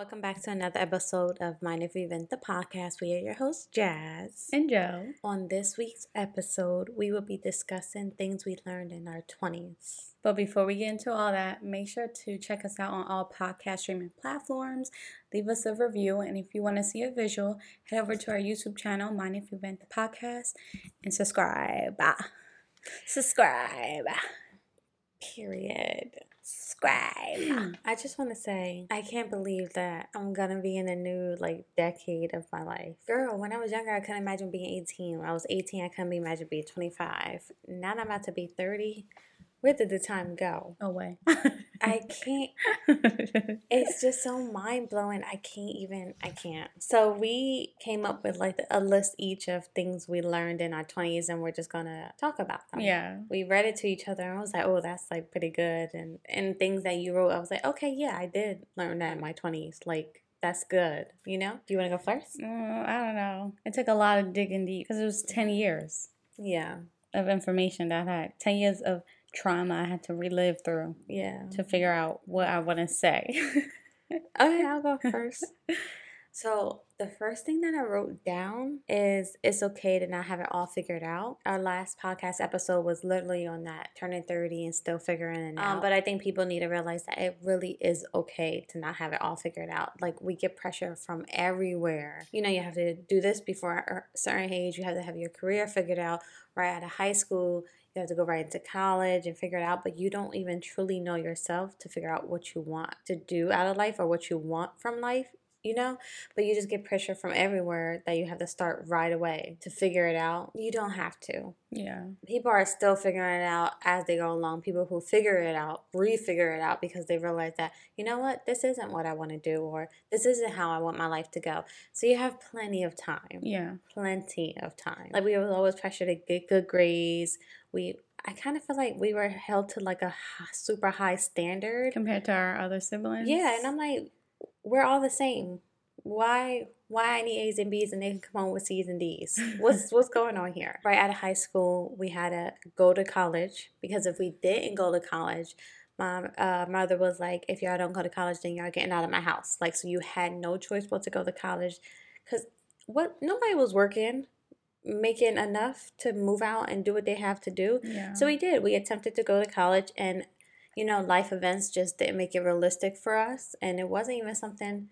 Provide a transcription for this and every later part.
Welcome back to another episode of Mind If We Vent the podcast. We are your hosts, Jazz. And Joe. On this week's episode, we will be discussing things we learned in our 20s. But before we get into all that, make sure to check us out on all podcast streaming platforms. Leave us a review. And if you want to see a visual, head over to our YouTube channel, Mind If We Vent the podcast, and subscribe. Ah, subscribe. Ah, period. Subscribe. I just want to say, I can't believe that I'm gonna be in a new like decade of my life. Girl, when I was younger, I couldn't imagine being 18. When I was 18, I couldn't imagine being 25. Now that I'm about to be 30, where did the time go? Away. I can't. It's just so mind blowing. I can't even. I can't. So we came up with like a list each of things we learned in our 20s, and we're just gonna talk about them. yeah. we read it to each other and I was like, oh, that's like pretty good. And and things that you wrote, I was like, okay, yeah, I did learn that in my twenties. Like that's good. You know? Do you want to go first? Mm, I don't know. It took a lot of digging deep because it was 10 years Yeah, of information that I had, 10 years of trauma I had to relive through yeah. to figure out what I want to say. Okay, I'll go first. So the first thing that I wrote down is it's okay to not have it all figured out. Our last podcast episode was literally on that turning 30 and still figuring it out. Um, but I think people need to realize that it really is okay to not have it all figured out. Like we get pressure from everywhere. You know, you have to do this before a certain age, you have to have your career figured out right out of high school. You have to go right into college and figure it out, but you don't even truly know yourself to figure out what you want to do out of life or what you want from life you know? But you just get pressure from everywhere that you have to start right away to figure it out. You don't have to. yeah. People are still figuring it out as they go along. People who figure it out, refigure it out because they realize that, you know what, this isn't what I want to do or this isn't how I want my life to go. So you have plenty of time. Yeah. Plenty of time. Like we were always pressured to get good grades. We I kind of feel like we were held to like a super high standard. Compared to our other siblings. Yeah, and I'm like, we're all the same. Why why I need A's and B's and they can come home with C's and D's? What's what's going on here? Right out of high school, we had to go to college because if we didn't go to college, my uh, mother was like, if y'all don't go to college, then y'all getting out of my house. Like, so you had no choice but to go to college, because what nobody was working, making enough to move out and do what they have to do. Yeah. So we did. We attempted to go to college, and you know, life events just didn't make it realistic for us, and it wasn't even something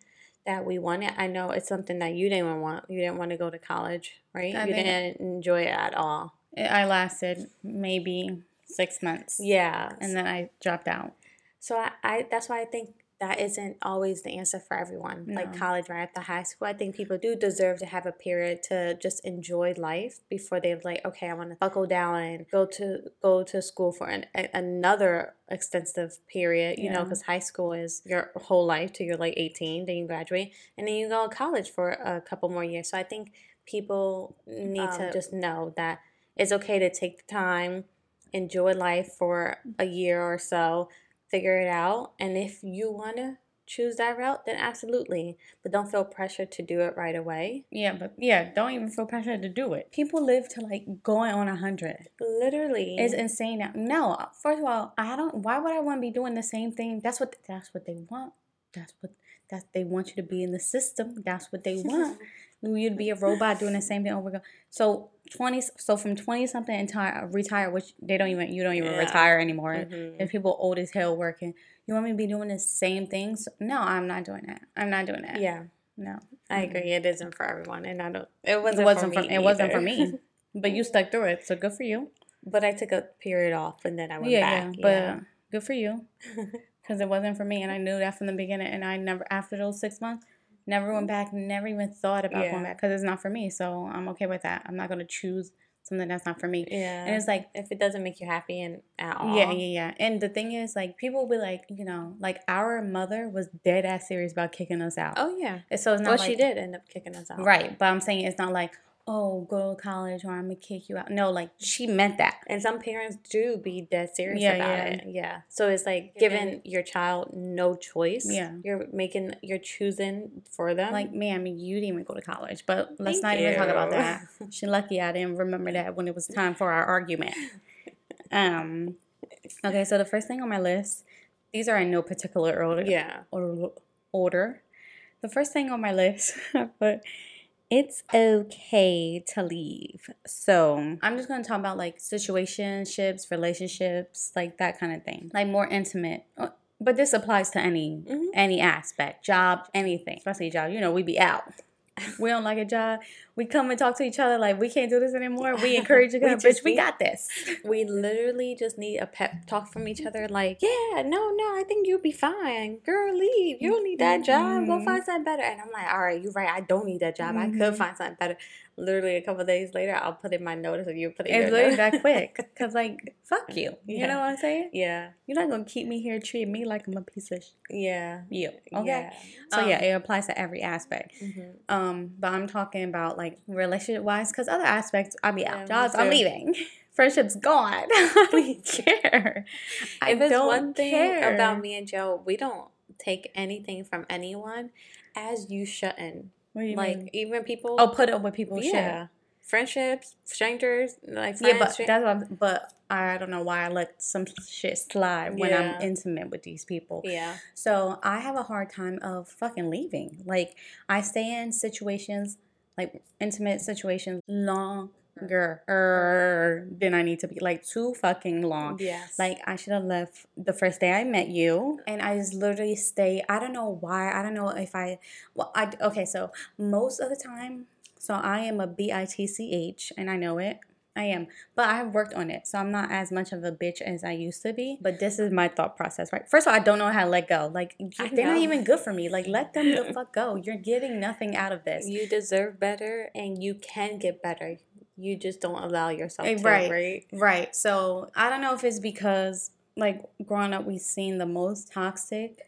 that we wanted. I know it's something that you didn't want. You didn't want to go to college, right? I you think- didn't enjoy it at all. I lasted maybe six months. Yeah, And then I dropped out. So I, I that's why I think that isn't always the answer for everyone. Like college right after high school. I think people do deserve to have a period to just enjoy life before they're like, okay, I want to buckle down and go to go to school for an, a, another extensive period. You know, because high school is your whole life till you're like 18, then you graduate, and then you go to college for a couple more years. So I think people need to Um, just know that it's okay to take the time, enjoy life for a year or so figure it out. And if you want to choose that route, then absolutely. But don't feel pressure to do it right away. Yeah, but yeah, don't even feel pressure to do it. People live to like going on a hundred. Literally. It's insane. now. No, first of all, I don't. Why would I want to be doing the same thing? That's what. That's what they want. That's what. That they want you to be in the system. That's what they want. You'd be a robot doing the same thing over again. So twenty. So from twenty something until I retire, which they don't even. You don't even Yeah. retire anymore. Mhm. And people old as hell working. You want me to be doing the same things? No, I'm not doing that. I'm not doing that. yeah, No. I agree. It isn't for everyone, and I don't. It wasn't. It wasn't for for, me it wasn't for me. But you stuck through it, so good for you. but I took a period off, and then I went yeah, back. yeah, but good for you. Because it wasn't for me, and I knew that from the beginning. And I never, after those six months, never went mm-hmm. back. Never even thought about Yeah. going back because it's not for me. So I'm okay with that. I'm not gonna choose something that's not for me. yeah. And it's like, if it doesn't make you happy and at all. yeah, yeah, yeah. And the thing is, like, people will be like, you know, like our mother was dead ass serious about kicking us out. Oh yeah. And so it's not Well, like, she did end up kicking us out. right. But I'm saying it's not like, oh, go to college or I'm gonna kick you out. No, like she meant that. And some parents do be dead serious Yeah, about yeah. it. Yeah. So it's like giving your child no choice. Yeah. You're making, you're choosing for them. Like, man, you didn't even go to college, but let's Thank not even talk about that. She lucky I didn't remember that when it was time for our argument. Um, okay, so the first thing on my list, these are in no particular order. yeah. Order. order. the first thing on my list, but it's okay to leave. So I'm just gonna talk about like situationships, relationships, like that kind of thing, like more intimate. Uh, But this applies to any Mhm. any aspect, job, anything, especially job. You know, we be out. We don't like a job. We come and talk to each other like we can't do this anymore. We encourage each other, bitch. We got this. We literally just need a pep talk from each other like, yeah, no, no, I think you'll be fine. Girl, leave. You don't need that job. Go Mhm. find something better. And I'm like, all right, you're right. I don't need that job. I Mhm. could find something better. Literally a couple days later, I'll put in my notice and you put in It's your literally notice. that quick. Cause like, fuck you. You Yeah. know what I'm saying? Yeah, You're not gonna keep me here treating me like I'm a piece of sh- yeah. you. Okay. Yeah. So yeah, Um, it applies to every aspect. mhm. Um, but I'm talking about like relationship wise, because other aspects I'll be out. me Jobs, I'm leaving. Friendship's gone. I don't care. I if it's don't one thing care. about me and Joe, we don't take anything from anyone as you shouldn't. What do you like mean? even people Oh, put up with people. yeah. Yeah. Friendships, strangers, like Yeah, but that's what I'm, but I don't know why I let some shit slide when Yeah. I'm intimate with these people. yeah. So I have a hard time of fucking leaving. Like I stay in situations, like intimate situations, longer than I need to be. Like too fucking long. Yes. Like I should have left the first day I met you, and I just literally stay. I don't know why. I don't know if I. Well, I okay. So most of the time, so I am a a B I T C H, and I know it. I am, but I have worked on it, so I'm not as much of a bitch as I used to be. But this is my thought process, right? First of all, I don't know how to let go. Like I they're not even good for me. Like let them the fuck go. You're getting nothing out of this. you deserve better and you can get better. You just don't allow yourself Eh, to, right. right? Right. So I don't know if it's because, like, growing up, we've seen the most toxic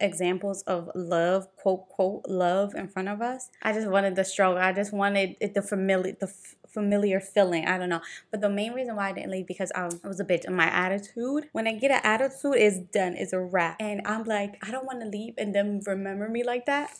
examples of love, quote, quote, love in front of us. I just wanted the struggle. I just wanted it, the familiar, the f- familiar feeling. I don't know. But the main reason why I didn't leave because I, I was a bitch. And my attitude, when I get an attitude, it's done. It's a wrap. And I'm like, I don't want to leave and then remember me like that.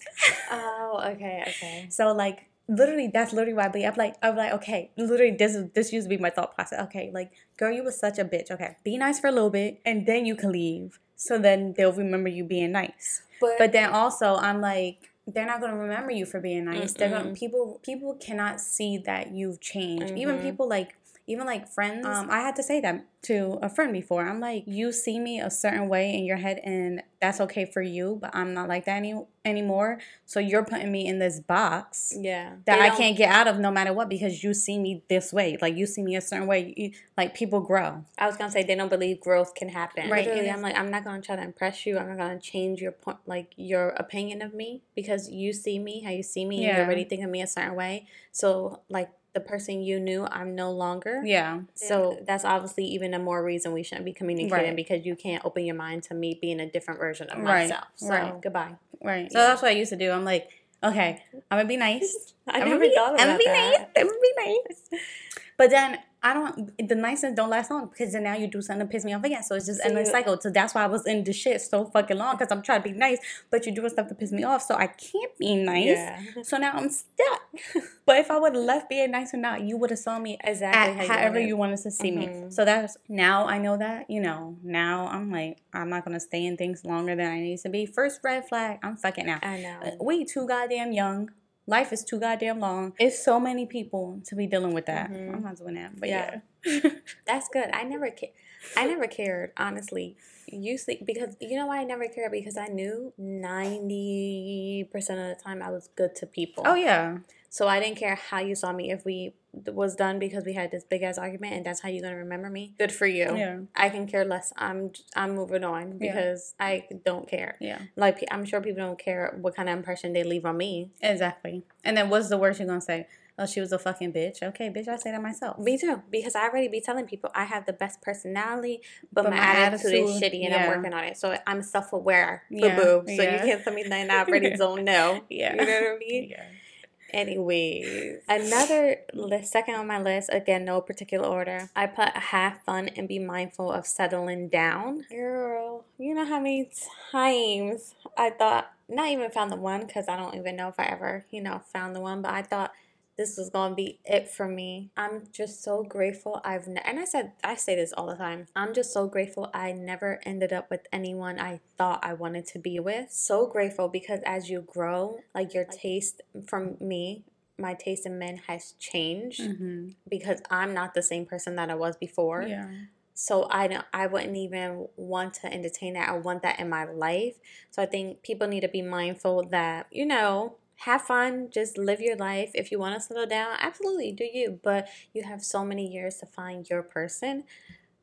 Oh, okay, okay. So like literally that's literally why I bleed. I'm like I'm like, okay, literally this is this used to be my thought process. Okay, like girl, you was such a bitch. Okay. Be nice for a little bit and then you can leave. So then they'll remember you being nice. But, But then also I'm like they're not gonna remember you for being nice. They're gonna people people cannot see that you've changed. Even Mhm. people like even like friends. Um, I had to say that to a friend before. I'm like, you see me a certain way in your head, and that's okay for you, but I'm not like that any anymore. So you're putting me in this box yeah, that I can't get out of no matter what because you see me this way. Like you see me a certain way. You, like people grow. I was gonna say they don't believe growth can happen. Right, Literally, I'm like, I'm not gonna try to impress you. I'm not gonna change your point, like your opinion of me, because you see me how you see me, and you Yeah. already think of me a certain way. So, like the person you knew, I'm no longer. Yeah. So that's obviously even a more reason we shouldn't be communicating Right. because you can't open your mind to me being a different version of Right, myself. So right. goodbye. Right. So Yeah. that's what I used to do. I'm like, okay, I'm gonna be nice. I I'm never gonna be, thought I'm gonna be that. nice. I'm gonna be nice. But then I don't. The niceness don't last long because then now you do something to piss me off again. So it's just endless cycle. So that's why I was in the shit so fucking long because I'm trying to be nice, but you're doing stuff to piss me off. So I can't be nice. Yeah. So now I'm stuck. but if I would have left being nice or not, you would have saw me Exactly. you however wanted. you wanted to see me. Mhm. So that's now I know that, you know, now I'm like, I'm not gonna stay in things longer than I need to be. First red flag, I'm fucking out. I know. Uh, We too goddamn young. Life is too goddamn long. It's so many people to be dealing with that. Mhm. I'm not doing that. But Yeah. yeah. That's good. I never ca- I never cared, honestly. Usually because you know why I never cared? Because I knew ninety percent of the time I was good to people. oh yeah. So I didn't care how you saw me. If we was done because we had this big ass argument and that's how you're gonna remember me, good for you. Yeah. I can care less. I'm I'm moving on Yeah. because I don't care. Yeah. Like I'm sure people don't care what kind of impression they leave on me. Exactly. And then what's the worst you're gonna say? Oh, she was a fucking bitch. Okay, bitch, I say that myself. Me too, because I already be telling people I have the best personality, but, But my, my attitude, is attitude, shitty, and yeah. I'm working on it. So I'm self aware, boo Yeah, boo. So yeah. you can't tell me that I already don't know. Yeah. you know what I mean. Yeah. Anyways, another list, second on my list, again, no particular order. I put have fun and be mindful of settling down. Girl, you know how many times I thought, not even found the one, because I don't even know if I ever, you know, found the one, but I thought this was gonna be it for me. I'm just so grateful. I've ne- and I said I say this all the time. I'm just so grateful I never ended up with anyone I thought I wanted to be with. So grateful because as you grow, like your taste from me. My taste in men has changed Mm-hmm. because I'm not the same person that I was before. Yeah. So I don't I wouldn't even want to entertain that. I want that in my life. So I think people need to be mindful that, you know, have fun, just live your life. If you want to settle down, absolutely do you. But you have so many years to find your person.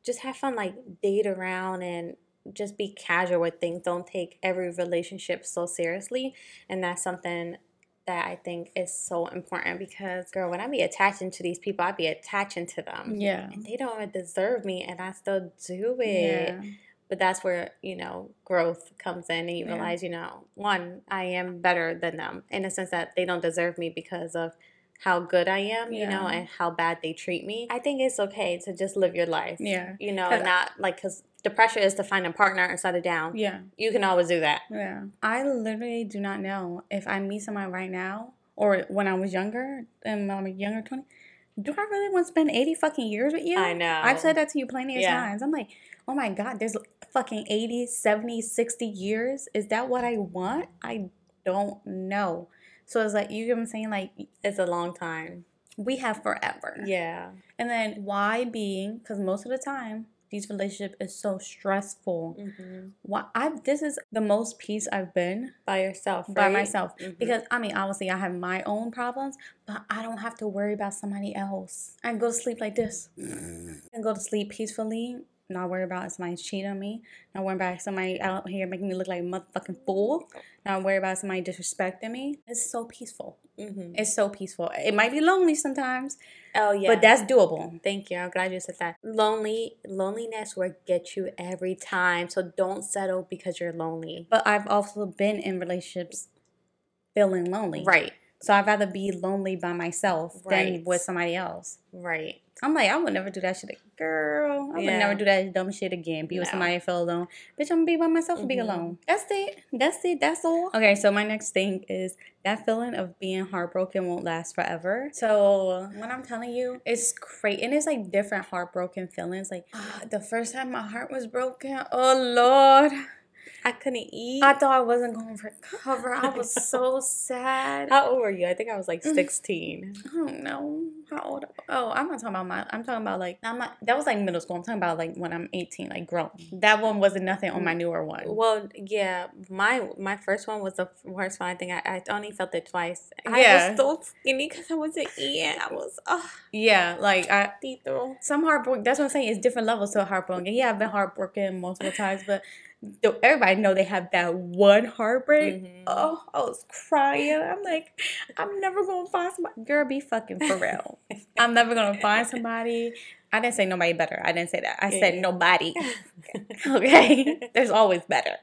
Just have fun, like date around and just be casual with things. Don't take every relationship so seriously. And that's something that I think is so important because girl, when I be attaching to these people, I be attaching to them Yeah. and they don't deserve me and I still do it. Yeah. But that's where, you know, growth comes in and you Yeah. realize, you know, one, I am better than them in the sense that they don't deserve me because of how good I am, you know, and how bad they treat me. I think it's okay to just live your life. Yeah. You know, not like, because the pressure is to find a partner and settle down. Yeah. You can always do that. Yeah. I literally do not know if I meet someone right now or when I was younger, and when I'm a younger 20, do I really want to spend 80 fucking years with you? I know. I've said that to you plenty of Yeah. times. I'm like, oh my God, there's fucking 80, 70, 60 years. Is that what I want? I don't know. So it's like, you get what I'm saying? Like, It's a long time. we have forever. Yeah. And then why being, because most of the time, these relationship is so stressful. hmm Why I this is the most peace I've been By yourself, by right? myself Mhm. because I mean obviously I have my own problems, but I don't have to worry about somebody else. I can go to sleep like this and go to sleep peacefully. Not worry about if somebody's cheating on me. Not worry about somebody out here making me look like a motherfucking fool. Not worry about somebody disrespecting me. It's so peaceful. Mhm. It's so peaceful. It might be lonely sometimes, Oh, yeah. but that's doable. Thank you. I'm glad you said that. Lonely loneliness will get you every time. So don't settle because you're lonely. But I've also been in relationships feeling lonely. Right. So I'd rather be lonely by myself than with somebody else. Right. I'm like, I would never do that shit. Girl, I would Yeah. never do that dumb shit again. Be with somebody and feel alone. Bitch, I'm gonna be by myself and be Mhm. alone. That's it. That's it. That's all. Okay, so my next thing is that feeling of being heartbroken won't last forever. So when I'm telling you, it's great. And it's like different heartbroken feelings. Like the first time my heart was broken, oh Lord. I couldn't eat. I thought I wasn't going to recover. I was so sad. How old were you? I think I was like Mm. 16. I don't know how old. Oh, I'm not talking about my. I'm talking about like I'm not. That was like middle school. I'm talking about like when I'm 18, like grown. That one wasn't nothing on my newer one. Well, yeah, my my first one was the worst one. I think I, I only felt it twice. Yeah. I was so skinny because I wasn't eating. I was, oh, Yeah, like I through. some heartbroken. That's what I'm saying. It's different levels to heartbroken. Yeah, I've been heartbroken multiple times, but everybody know they have that one heartbreak. Mhm. Oh, I was crying. I'm like, I'm never gonna find somebody. Girl, be fucking for real. I'm never gonna find somebody. I didn't say nobody better. I didn't say that. I said nobody. okay, there's always better.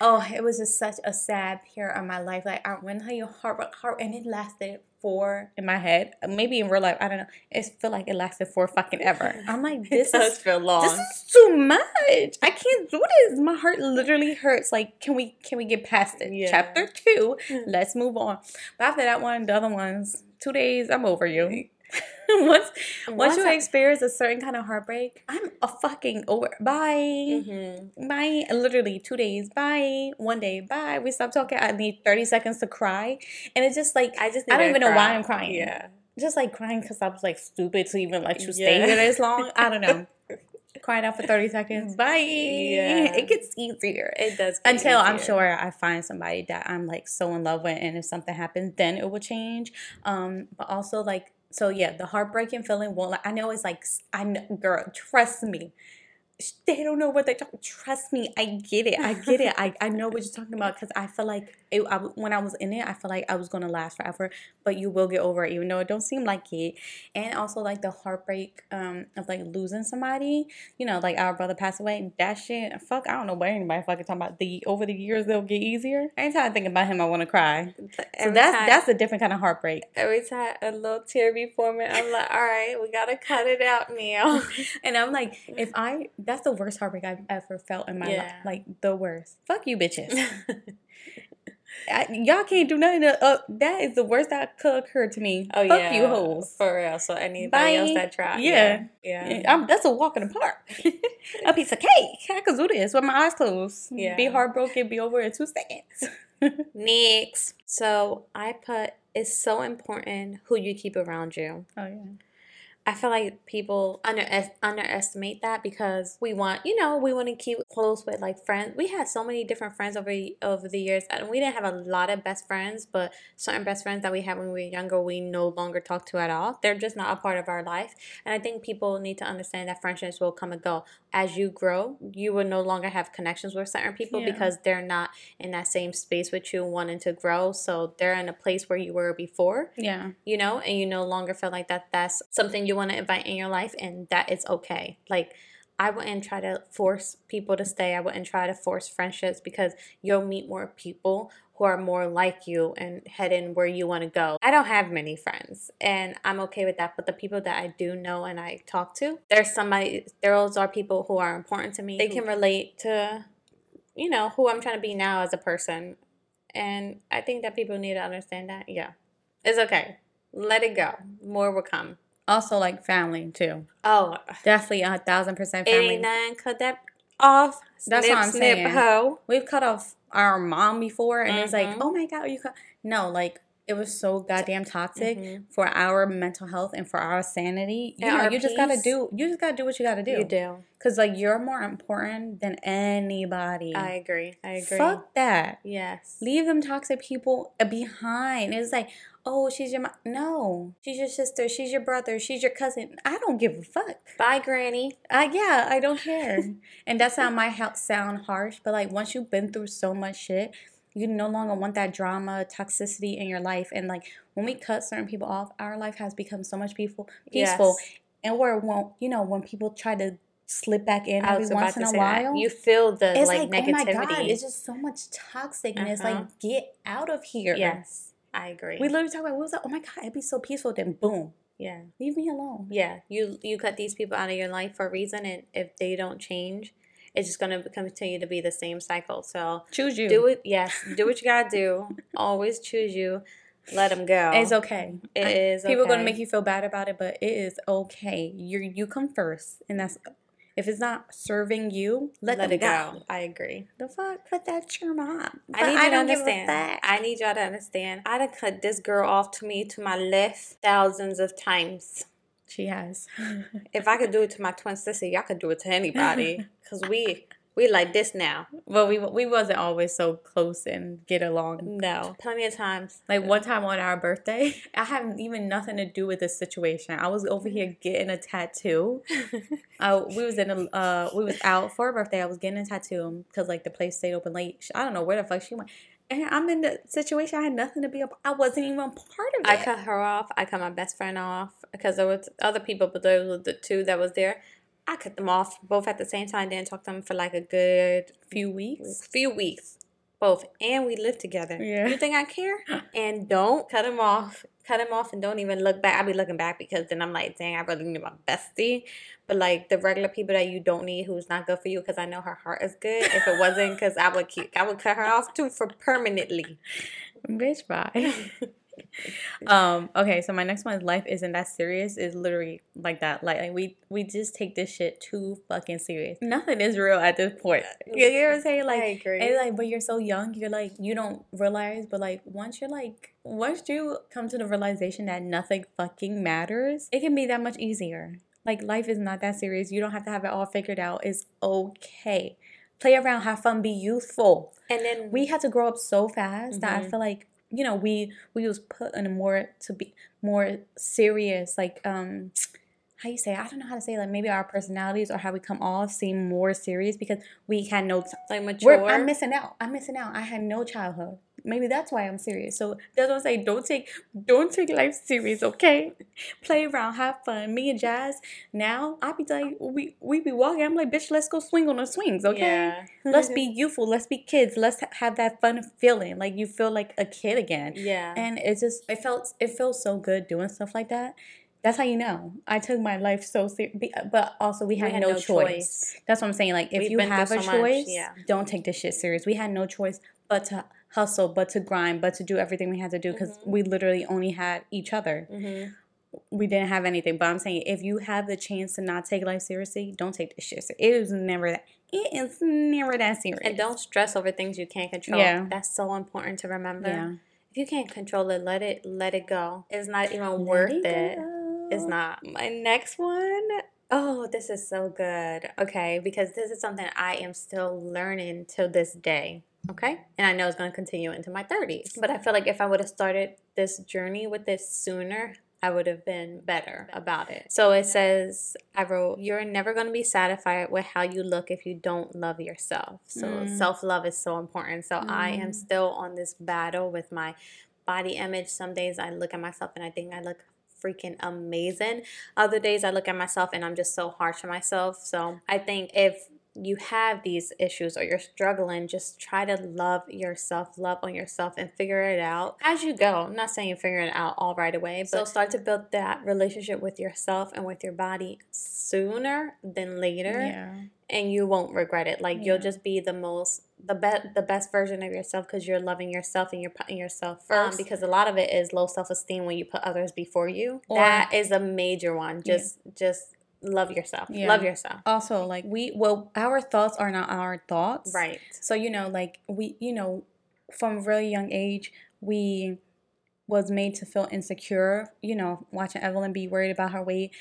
Oh, it was just such a sad period of my life. Like I went to your heart, heart, and it lasted for in my head. Maybe in real life, I don't know. It feel like it lasted for fucking ever. I'm like, this is feel long. this is too much. I can't do this. My heart literally hurts. Like, can we can we get past it? Yeah. Chapter two. Let's move on. But after that one, the other ones, two days, I'm over you. once once you I- experience a certain kind of heartbreak, I'm a fucking over. Bye. Mhm. Bye. Literally two days. Bye. One day. Bye. We stop talking. I need 30 seconds to cry. And it's just like, I just I don't even know why. I'm crying. Yeah. just like crying because I was like stupid to even let you stay Yeah. here this long. I don't know. Cried out for 30 seconds. Bye. Yeah. It gets easier. It does. Until I'm sure I find somebody that I'm like so in love with, and if something happens, then it will change. Um, but also like, so yeah, the heartbreaking feeling won't. I know it's like, I know, girl, trust me. They don't know what they're talking. Trust me, I get it. I get it. I, I know what you're talking about because I feel like it, I, when I was in it, I feel like I was gonna last forever. But you will get over it, even though it don't seem like it. And also like the heartbreak um, of like losing somebody. You know, like our brother passed away. That shit, fuck. I don't know what anybody fucking talking about. The over the years they'll get easier. Anytime I think about him, I want to cry. So Every that's time- that's a different kind of heartbreak. Every time a little tear be forming, I'm like, all right, we gotta cut it out now. And I'm like, if I, that's the worst heartbreak I've ever felt in my life. Like the worst. Fuck you, bitches. I, y'all can't do nothing. To, uh, that is the worst that could occur to me. Oh Fuck yeah, you hoes. for real. So anybody else Bye. that try, Yeah. yeah, yeah. I'm, that's a walk in the park. a piece of cake. I could do this with my eyes closed. Yeah. Be heartbroken, be over in two seconds. Next, so I put it's so important who you keep around you. Oh yeah. I feel like people under underestimate that because we want, you know, we want to keep close with like friends. We had so many different friends over over the years, and we didn't have a lot of best friends, but certain best friends that we had when we were younger, we no longer talk to at all. They're just not a part of our life, and I think people need to understand that friendships will come and go as you grow. You will no longer have connections with certain people Yeah. because they're not in that same space with you, wanting to grow. So they're in a place where you were before Yeah. you know, and you no longer feel like that that's something you want to invite in your life and that is okay. Like I wouldn't try to force people to stay. I wouldn't try to force friendships because you'll meet more people who are more like you and head in where you want to go. I don't have many friends and I'm okay with that, but the people that I do know and I talk to, there's somebody those are people who are important to me. They can relate to you know, who I'm trying to be now as a person. And I think that people need to understand that. Yeah. It's okay. Let it go. More will come. Also like family too. Oh, Definitely a thousand percent family. ain't nothing. Cut that off. That's snip, what I'm snip, saying. Ho. We've cut off our mom before, and it's like, Mhm. oh my god, are you cut. No, like it was so goddamn toxic Mhm. for our mental health and for our sanity. You And know, our you just gotta do. You just gotta do what you gotta do. You do. Cause like you're more important than anybody. I agree. I agree. Fuck that. Yes. Leave them toxic people behind. It's like, oh, she's your mom. No, she's your sister. She's your brother. She's your cousin. I don't give a fuck. Bye, Granny. Uh, yeah, I don't care. and that's how my help sound harsh, but like once you've been through so much shit, you no longer want that drama, toxicity in your life. And like when we cut certain people off, our life has become so much peaceful, peaceful. Yes. And where when you know when people try to slip back in I every once in a say that. while, You feel the it's like, like, oh my god, it's just so much toxic, and it's Uh-huh. like get out of here. yes. I agree. We literally talk about we was like, oh my god, it'd be so peaceful. Then boom, yeah. leave me alone. Yeah. You you cut these people out of your life for a reason and if they don't change, it's just gonna continue to be the same cycle. So Choose you. do it yes, do what you gotta do. Always choose you. Let them go. It's okay. It I- is People okay. gonna make you feel bad about it, but it is okay. You you come first, and that's if it's not serving you, let, let it go. I agree. The fuck, but that's your mom. But I need you to don't give a understand. I need y'all to understand. I'd have cut this girl off to me to my left thousands of times. She has. If I could do it to my twin sister, y'all could do it to anybody. Cause we we like this now. well, we we wasn't always so close and get along. No, plenty of times. Like one time on our birthday, I have even nothing to do with this situation. I was over here getting a tattoo. Uh, we was in a uh, we was out for a birthday. I was getting a tattoo because like the place stayed open late. I don't know where the fuck she went. And I'm in the situation. I had nothing to be. I wasn't even part of it. I cut her off. I cut my best friend off because there was other people, but those were the two that was there. I cut them off both at the same time. Didn't talk to them for like a good few weeks. few weeks, both, and we lived together. Yeah. You think I care? And don't cut them off. Cut them off and don't even look back. I be looking back because then I'm like, dang, I really need my bestie. But like the regular people that you don't need, who's not good for you, because I know her heart is good. If it wasn't, because I would keep, I would cut her off too for permanently. Bitch, bye. um. Okay. So my next one is life isn't that serious. Is literally like that. Like, like we we just take this shit too fucking serious. Nothing is real at this point. You, know what I'm saying? Like, I agree. And like, but you're so young, you're like, you don't realize, but like, once you're like, once you come to the realization that nothing fucking matters, it can be that much easier. Like, life is not that serious. You don't have to have it all figured out. It's okay. Play around, have fun, be youthful. and then We had to grow up so fast that I Mhm. feel like, you know, we we was put in a more to be more serious, like um how you say? I don't know how to say it. like maybe our personalities or how we come off seem more serious because we had no t- like mature. we're, I'm missing out. I'm missing out. I had no childhood. Maybe that's why I'm serious. So that's what I'm saying. Don't take don't take life serious, okay? Play around, have fun. Me and Jazz, now I be like we we be walking. I'm like, bitch, let's go swing on the swings, okay? Yeah. Let's be youthful. Let's be kids. Let's have that fun feeling, like you feel like a kid again. yeah. And it just it felt it feels so good doing stuff like that. That's how you know. I took my life so serious, but also we had, had no, no choice. choice. That's what I'm saying. Like if We've you have a so choice, yeah. don't take this shit serious. We had no choice but to hustle, but to grind, but to do everything we had to do because Mhm. we literally only had each other. Mm-hmm. We didn't have anything. But I'm saying if you have the chance to not take life seriously, don't take this shit. It is never that. It is never that serious. And don't stress over things you can't control. Yeah. That's so important to remember. Yeah. If you can't control it, let it let it go. It's not even Let worth it it. It's not. My next one. Oh, this is so good. Okay, because this is something I am still learning till this day. Okay, and I know it's going to continue into my 30s. But I feel like if I would have started this journey with this sooner, I would have been better about it. So it says, I wrote, You're never going to be satisfied with how you look if you don't love yourself. So Mm. self love is so important. So I am Mm. still on this battle with my body image. Some days I look at myself and I think I look freaking amazing. Other days I look at myself and I'm just so harsh on myself. So I think if you have these issues or you're struggling, just try to love yourself, love on yourself, and figure it out as you go. I'm not saying you figure it out all right away, but so start to build that relationship with yourself and with your body sooner than later Yeah. And you won't regret it. Like you'll just be the most the best the best version of yourself because you're loving yourself and you're putting yourself first. Um, because a lot of it is low self esteem when you put others before you. Or- that is a major one. Yeah. Just just love yourself. Yeah. Love yourself. Also, like we, well, our thoughts are not our thoughts. Right. So you know, like we, you know, from a really young age, we was made to feel insecure. You know, watching Evelyn be worried about her weight.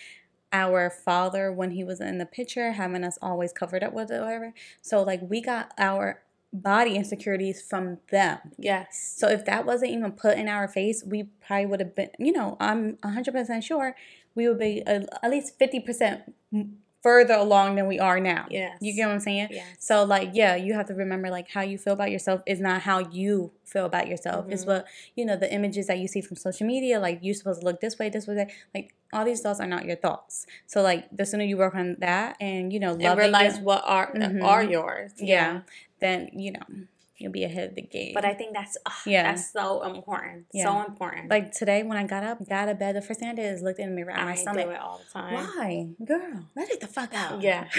Our father, when he was in the picture, having us always covered up with whatever. So like we got our body insecurities from them. Yes. So if that wasn't even put in our face, we probably would have been, you know, I'm 100% sure we would be at least 50% m- further along than we are now. Yeah. You get what I'm saying? Yeah. So like, yeah, you have to remember like how you feel about yourself is not how you feel about yourself. It's Mhm. what, you know, the images that you see from social media, like you're supposed to look this way, this way, that like all these thoughts are not your thoughts. So like the sooner you work on that and, you know, and love realize what are Mhm. are yours. yeah, then, you know, you'll be ahead of the game. But I think that's ugh, Yeah. that's so important. Yeah. So important. Like today when I got up, got out of bed, the first thing I did is looked in the mirror at my I stomach. do it all the time. Why, girl? Let it the fuck out. Yeah.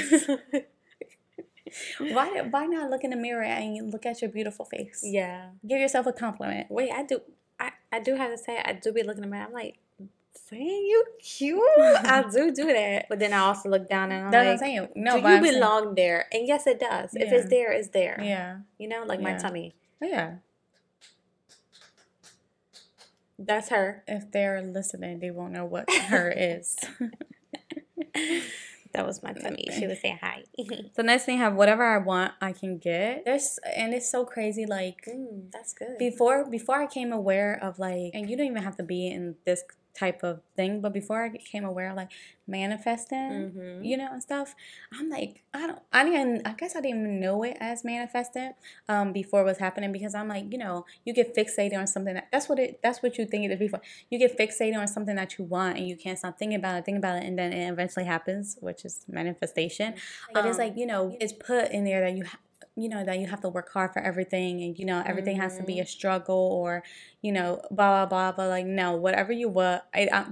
Why? Why not look in the mirror and look at your beautiful face? yeah. Give yourself a compliment. Wait, I do. I, I do have to say, I do be looking at me. I'm like, saying you cute. I do do that, but then I also look down and I'm That's what I'm like, saying. No, do but you I'm saying- belong there? And yes, it does. If it's there, it's there. Yeah. You know, like my tummy. Oh, yeah. That's her. If they're listening, they won't know what her is. that was my tummy. She was saying hi. So next thing, I have whatever I want, I can get. There's and it's so crazy. Like mm, that's good. before before I came aware of like and you don't even have to be in this type of thing but before i became aware of like manifesting Mhm. you know and stuff i'm like i don't i didn't i guess i didn't even know it as manifesting um before it was happening because i'm like you know you get fixated on something that that's what it that's what you think it is before you get fixated on something that you want and you can't stop thinking about it think about it and then it eventually happens which is manifestation but it's Um, like you know it's put in there that you you know that you have to work hard for everything and you know everything has to be a struggle or you know blah blah blah but like no whatever you want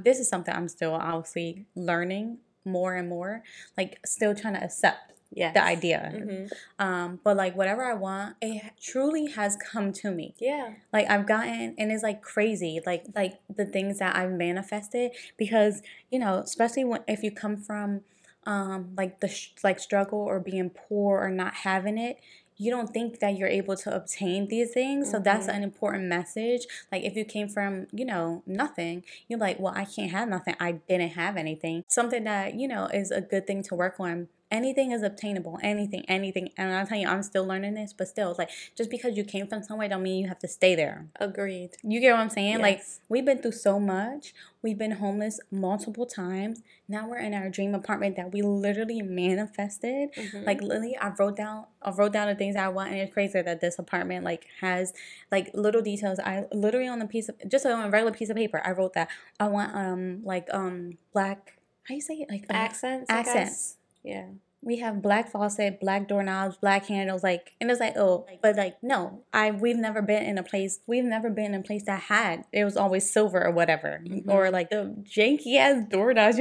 this is something i'm still obviously learning more and more like still trying to accept Yes. the idea Mhm. um but like whatever i want it truly has come to me Yeah. like I've gotten and it's like crazy like like the things that I've manifested because you know especially when if you come from um like the sh- like struggle or being poor or not having it you don't think that you're able to obtain these things. So that's Mhm. an important message. Like if you came from you know nothing you're like well I can't have nothing. I didn't have anything. Something that you know is a good thing to work on anything is obtainable anything anything and i'll tell you i'm still learning this but still it's like just because you came from somewhere don't mean you have to stay there Agreed. you get what I'm saying? Like we've been through so much. We've been homeless multiple times. Now we're in our dream apartment that we literally manifested. Mhm. Like literally, I wrote down, I wrote down the things I want, and it's crazy that this apartment like has like little details. I literally on a piece of just on a regular piece of paper, I wrote that I want um like um black. How you say it? Like uh, accents. Accents. Yeah. we have black faucet, black doorknobs, black handles, like, and it's like, oh, but like, no, I we've never been in a place, we've never been in a place that had it was always silver or whatever, mm-hmm. or like the janky ass doorknobs.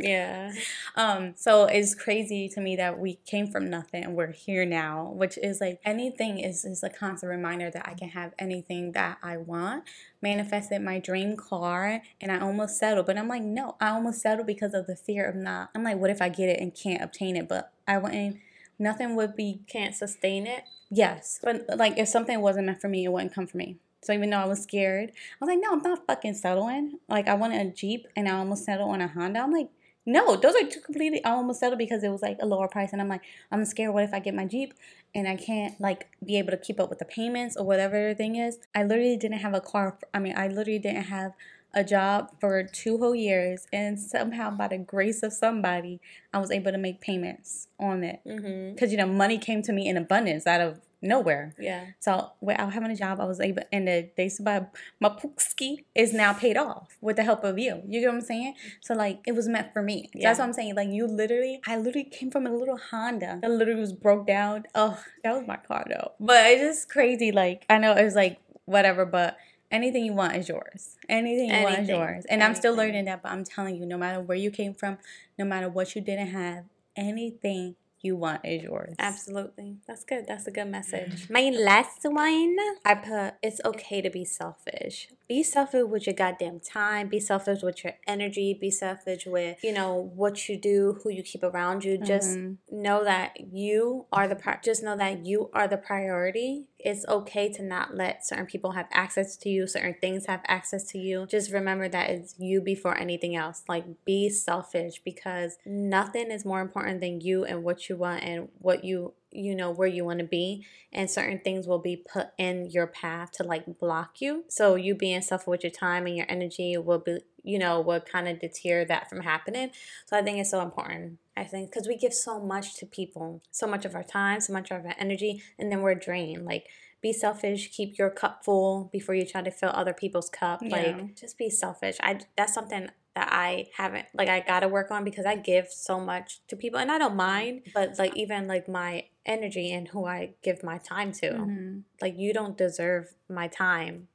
yeah. Um. So it's crazy to me that we came from nothing and we're here now, which is like anything is is a constant reminder that I can have anything that I want. Manifested my dream car and I almost settled, but I'm like, no, I almost settled because of the fear of not. I'm like, what if I get it and can't obtain it? But I wouldn't. Nothing would be can't sustain it. Yes, but like if something wasn't meant for me, it wouldn't come for me. So even though I was scared, I was like, no, I'm not fucking settling. Like I wanted a Jeep and I almost settled on a Honda. I'm like, no, those are two completely. I almost settled because it was like a lower price, and I'm like, I'm scared. What if I get my Jeep and I can't like be able to keep up with the payments or whatever the thing is? I literally didn't have a car. I mean, I literally didn't have a job for two whole years, and somehow by the grace of somebody, I was able to make payments on it. Because mm-hmm. you know, money came to me in abundance out of nowhere. Yeah. So without having a job, I was able, and the days by my pukski is now paid off with the help of you. You get what I'm saying? So like, it was meant for me. Yeah. That's what I'm saying. Like you literally, I literally came from a little Honda that literally was broke down. Oh, that was my car though. But it's just crazy. Like I know it was like whatever, but anything you want is yours. Anything you anything, want is yours. And anything. I'm still learning that, but I'm telling you, no matter where you came from, no matter what you didn't have, anything you want is yours. Absolutely. That's good. That's a good message. My last one, I put it's okay to be selfish. Be selfish with your goddamn time. Be selfish with your energy. Be selfish with, you know, what you do, who you keep around you. Just mm-hmm. know that you are the pri- just know that you are the priority it's okay to not let certain people have access to you, certain things have access to you. Just remember that it's you before anything else. Like, be selfish because nothing is more important than you and what you want and what you you know where you want to be and certain things will be put in your path to like block you. So you being selfish with your time and your energy will be you know will kind of deter that from happening. So i think it's so important i think because we give so much to people. So much of our time so much of our energy and then we're drained. Like be selfish keep your cup full before you try to fill other people's cup. Yeah. like just be selfish. I that's something that I haven't like I gotta work on because I give so much to people and I don't mind, but like even like my energy and who I give my time to. Mm-hmm. Like you don't deserve my time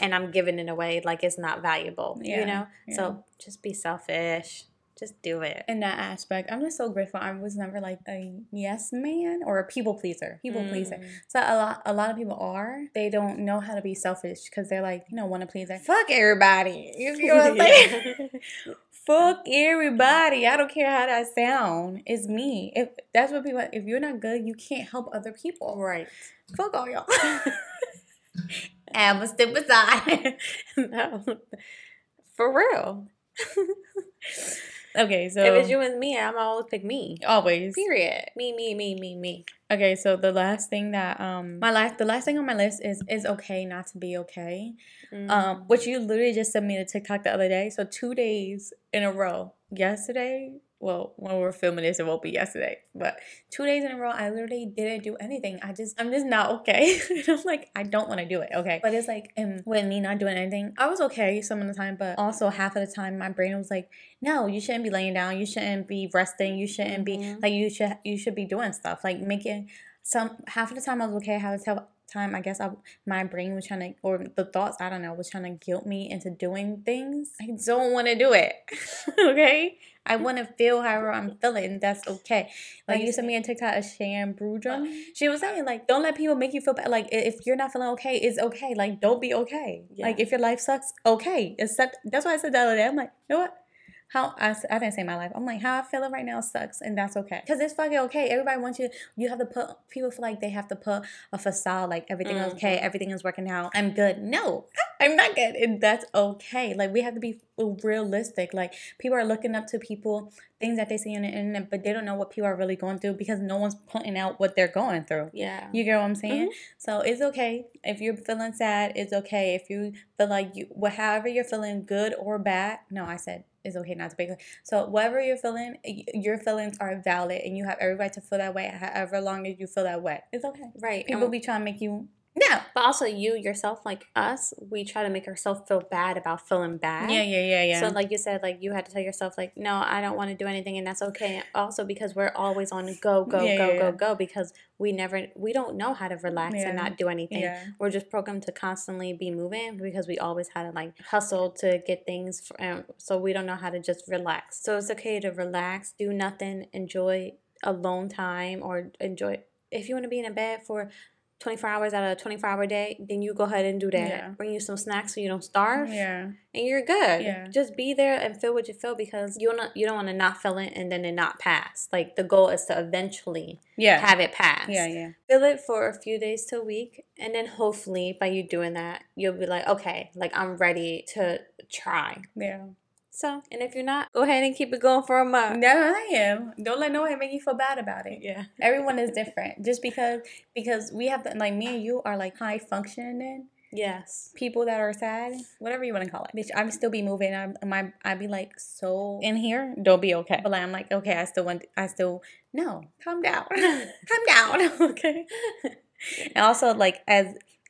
and I'm giving it away like it's not valuable. Yeah, you know? Yeah. So just be selfish just do it. In that aspect, I'm just so grateful. I was never like a yes man or a people pleaser. People mm. pleaser. So a lot, a lot of people are. They don't know how to be selfish because they're like, you know, want to please. Like, fuck everybody. You know what I'm saying? fuck everybody. I don't care how that sound. It's me. If that's what people. If you're not good, you can't help other people. Right. Fuck all y'all. I'm a step aside. no, for real. Okay, so if it's you and me, I'm always pick me. Always. Period. Me, me, me, me, me. Okay, so the last thing that um my last the last thing on my list is is okay not to be okay. Mm-hmm. Um, which you literally just sent me to TikTok the other day. So two days in a row. Yesterday, well, when we're filming this, it won't be yesterday. But two days in a row, I literally didn't do anything. I just, I'm just not okay. I'm like, I don't want to do it. Okay. But it's like, and with me not doing anything, I was okay some of the time, but also half of the time, my brain was like, no, you shouldn't be laying down. You shouldn't be resting. You shouldn't mm-hmm. be like, you should, you should be doing stuff like making some, half of the time I was okay. Half the time I guess I, my brain was trying to, or the thoughts, I don't know, was trying to guilt me into doing things. I don't want to do it. okay? I want to feel however I'm feeling. That's okay. Like you sent me a TikTok of Shan Brudrum. She was saying like, don't let people make you feel bad. Like if you're not feeling okay, it's okay. Like don't be okay. Yeah. Like if your life sucks, okay. It's that's why I said the other day. I'm like, you know what? How I, I didn't say my life. I'm like, how I feel it right now sucks, and that's okay. Cause it's fucking okay. Everybody wants you. You have to put people feel like they have to put a facade, like everything mm-hmm. is okay, everything is working out. I'm good. No, I'm not good, and that's okay. Like we have to be realistic. Like people are looking up to people, things that they see on the internet, but they don't know what people are really going through because no one's pointing out what they're going through. Yeah, you get what I'm saying. Mm-hmm. So it's okay if you're feeling sad. It's okay if you feel like you, however you're feeling, good or bad. No, I said it's okay not to be so whatever you're feeling your feelings are valid and you have every right to feel that way however long as you feel that way. It's okay. Right people be trying to make you Yeah. But also, you yourself, like us, we try to make ourselves feel bad about feeling bad. Yeah, yeah, yeah, yeah. So, like you said, like you had to tell yourself, like, no, I don't want to do anything, and that's okay. Also, because we're always on go, go, Yeah, go, yeah, go, go, because we never, we don't know how to relax and not do anything. We're just programmed to constantly be moving because we always had to like hustle to get things, f- um, so we don't know how to just relax. So it's okay to relax, do nothing, enjoy alone time, or enjoy. If you want to be in a bed for 24 hours out of a 24 hour day, then you go ahead and do that. Yeah. Bring you some snacks so you don't starve Yeah. and you're good. Yeah. Just be there and feel what you feel because you don't you don't want to not feel it and then it not pass. Like the goal is to eventually Yeah. have it pass. Yeah, yeah. Feel it for a few days to a week and then hopefully by you doing that you'll be like okay like I'm ready to try. Yeah. So and if you're not, go ahead and keep it going for a month. No, I am. Don't let no one make you feel bad about it. Yeah. Everyone is different. Just because because we have to, like me and you are like high functioning Yes. people that are sad, whatever you want to call it. Bitch, I'm still be moving. I'm my I'd be like so in here. Don't be okay. But like, I'm like okay. I still want. I still no. Calm down. calm down. okay. And also like as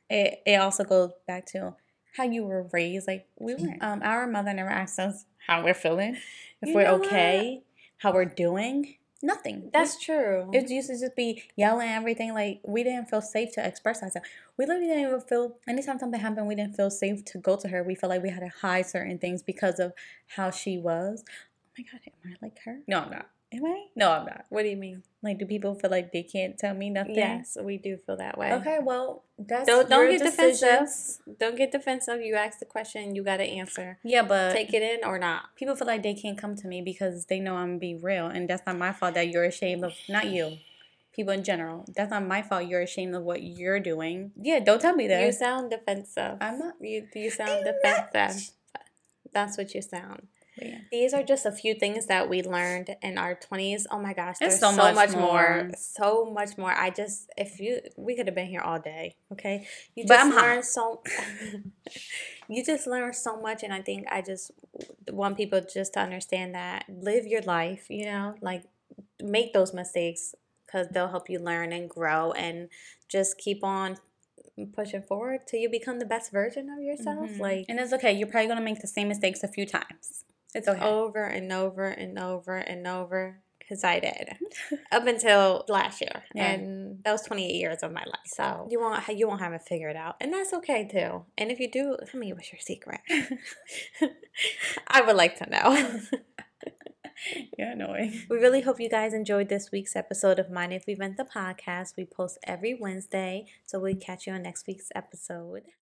it it also goes back to how you were raised. Like we were um our mother never asked us how we're feeling, if You we're okay, how we're doing. Nothing. That's true. It used to just be yelling everything. Like we didn't feel safe to express ourselves. We literally didn't even feel. Anytime something happened, we didn't feel safe to go to her. We felt like we had to hide certain things because of how she was. Oh my god, am I like her? No, I'm not. Am I? No, I'm not. what do you mean? Like, do people feel like they can't tell me nothing? Yes, we do feel that way. Okay, well, that's Don't don't get decisions. defensive. Don't get defensive. You ask the question, you got to answer. Yeah, but Take it in or not. people feel like they can't come to me because they know I'm be real, and that's not my fault that you're ashamed of. Not you, people in general. That's not my fault. You're ashamed of what you're doing. Yeah, don't tell me that. You sound defensive. I'm not. You you sound I'm not. defensive. That's what you sound. But yeah. These are just a few things that we learned in our twenties. Oh my gosh, there's so, so much, much more. more. So much more. I just if you we could have been here all day. Okay, you But just hot. learn so. you just learn so much, and I think I just want people just to understand that live your life. You know, like make those mistakes because they'll help you learn and grow, and just keep on pushing forward till you become the best version of yourself. Mhm. Like and it's okay. You're probably gonna make the same mistakes a few times. It's okay. over and over and over and over because I did up until last year, Yeah. and that was 28 years of my life. So you won't you won't have it figured out, and that's okay too. And if you do, tell me what's your secret. I would like to know. You're annoying. we really hope you guys enjoyed this week's episode of Mind If We Vent the podcast. We post every Wednesday, so we'll catch you on next week's episode.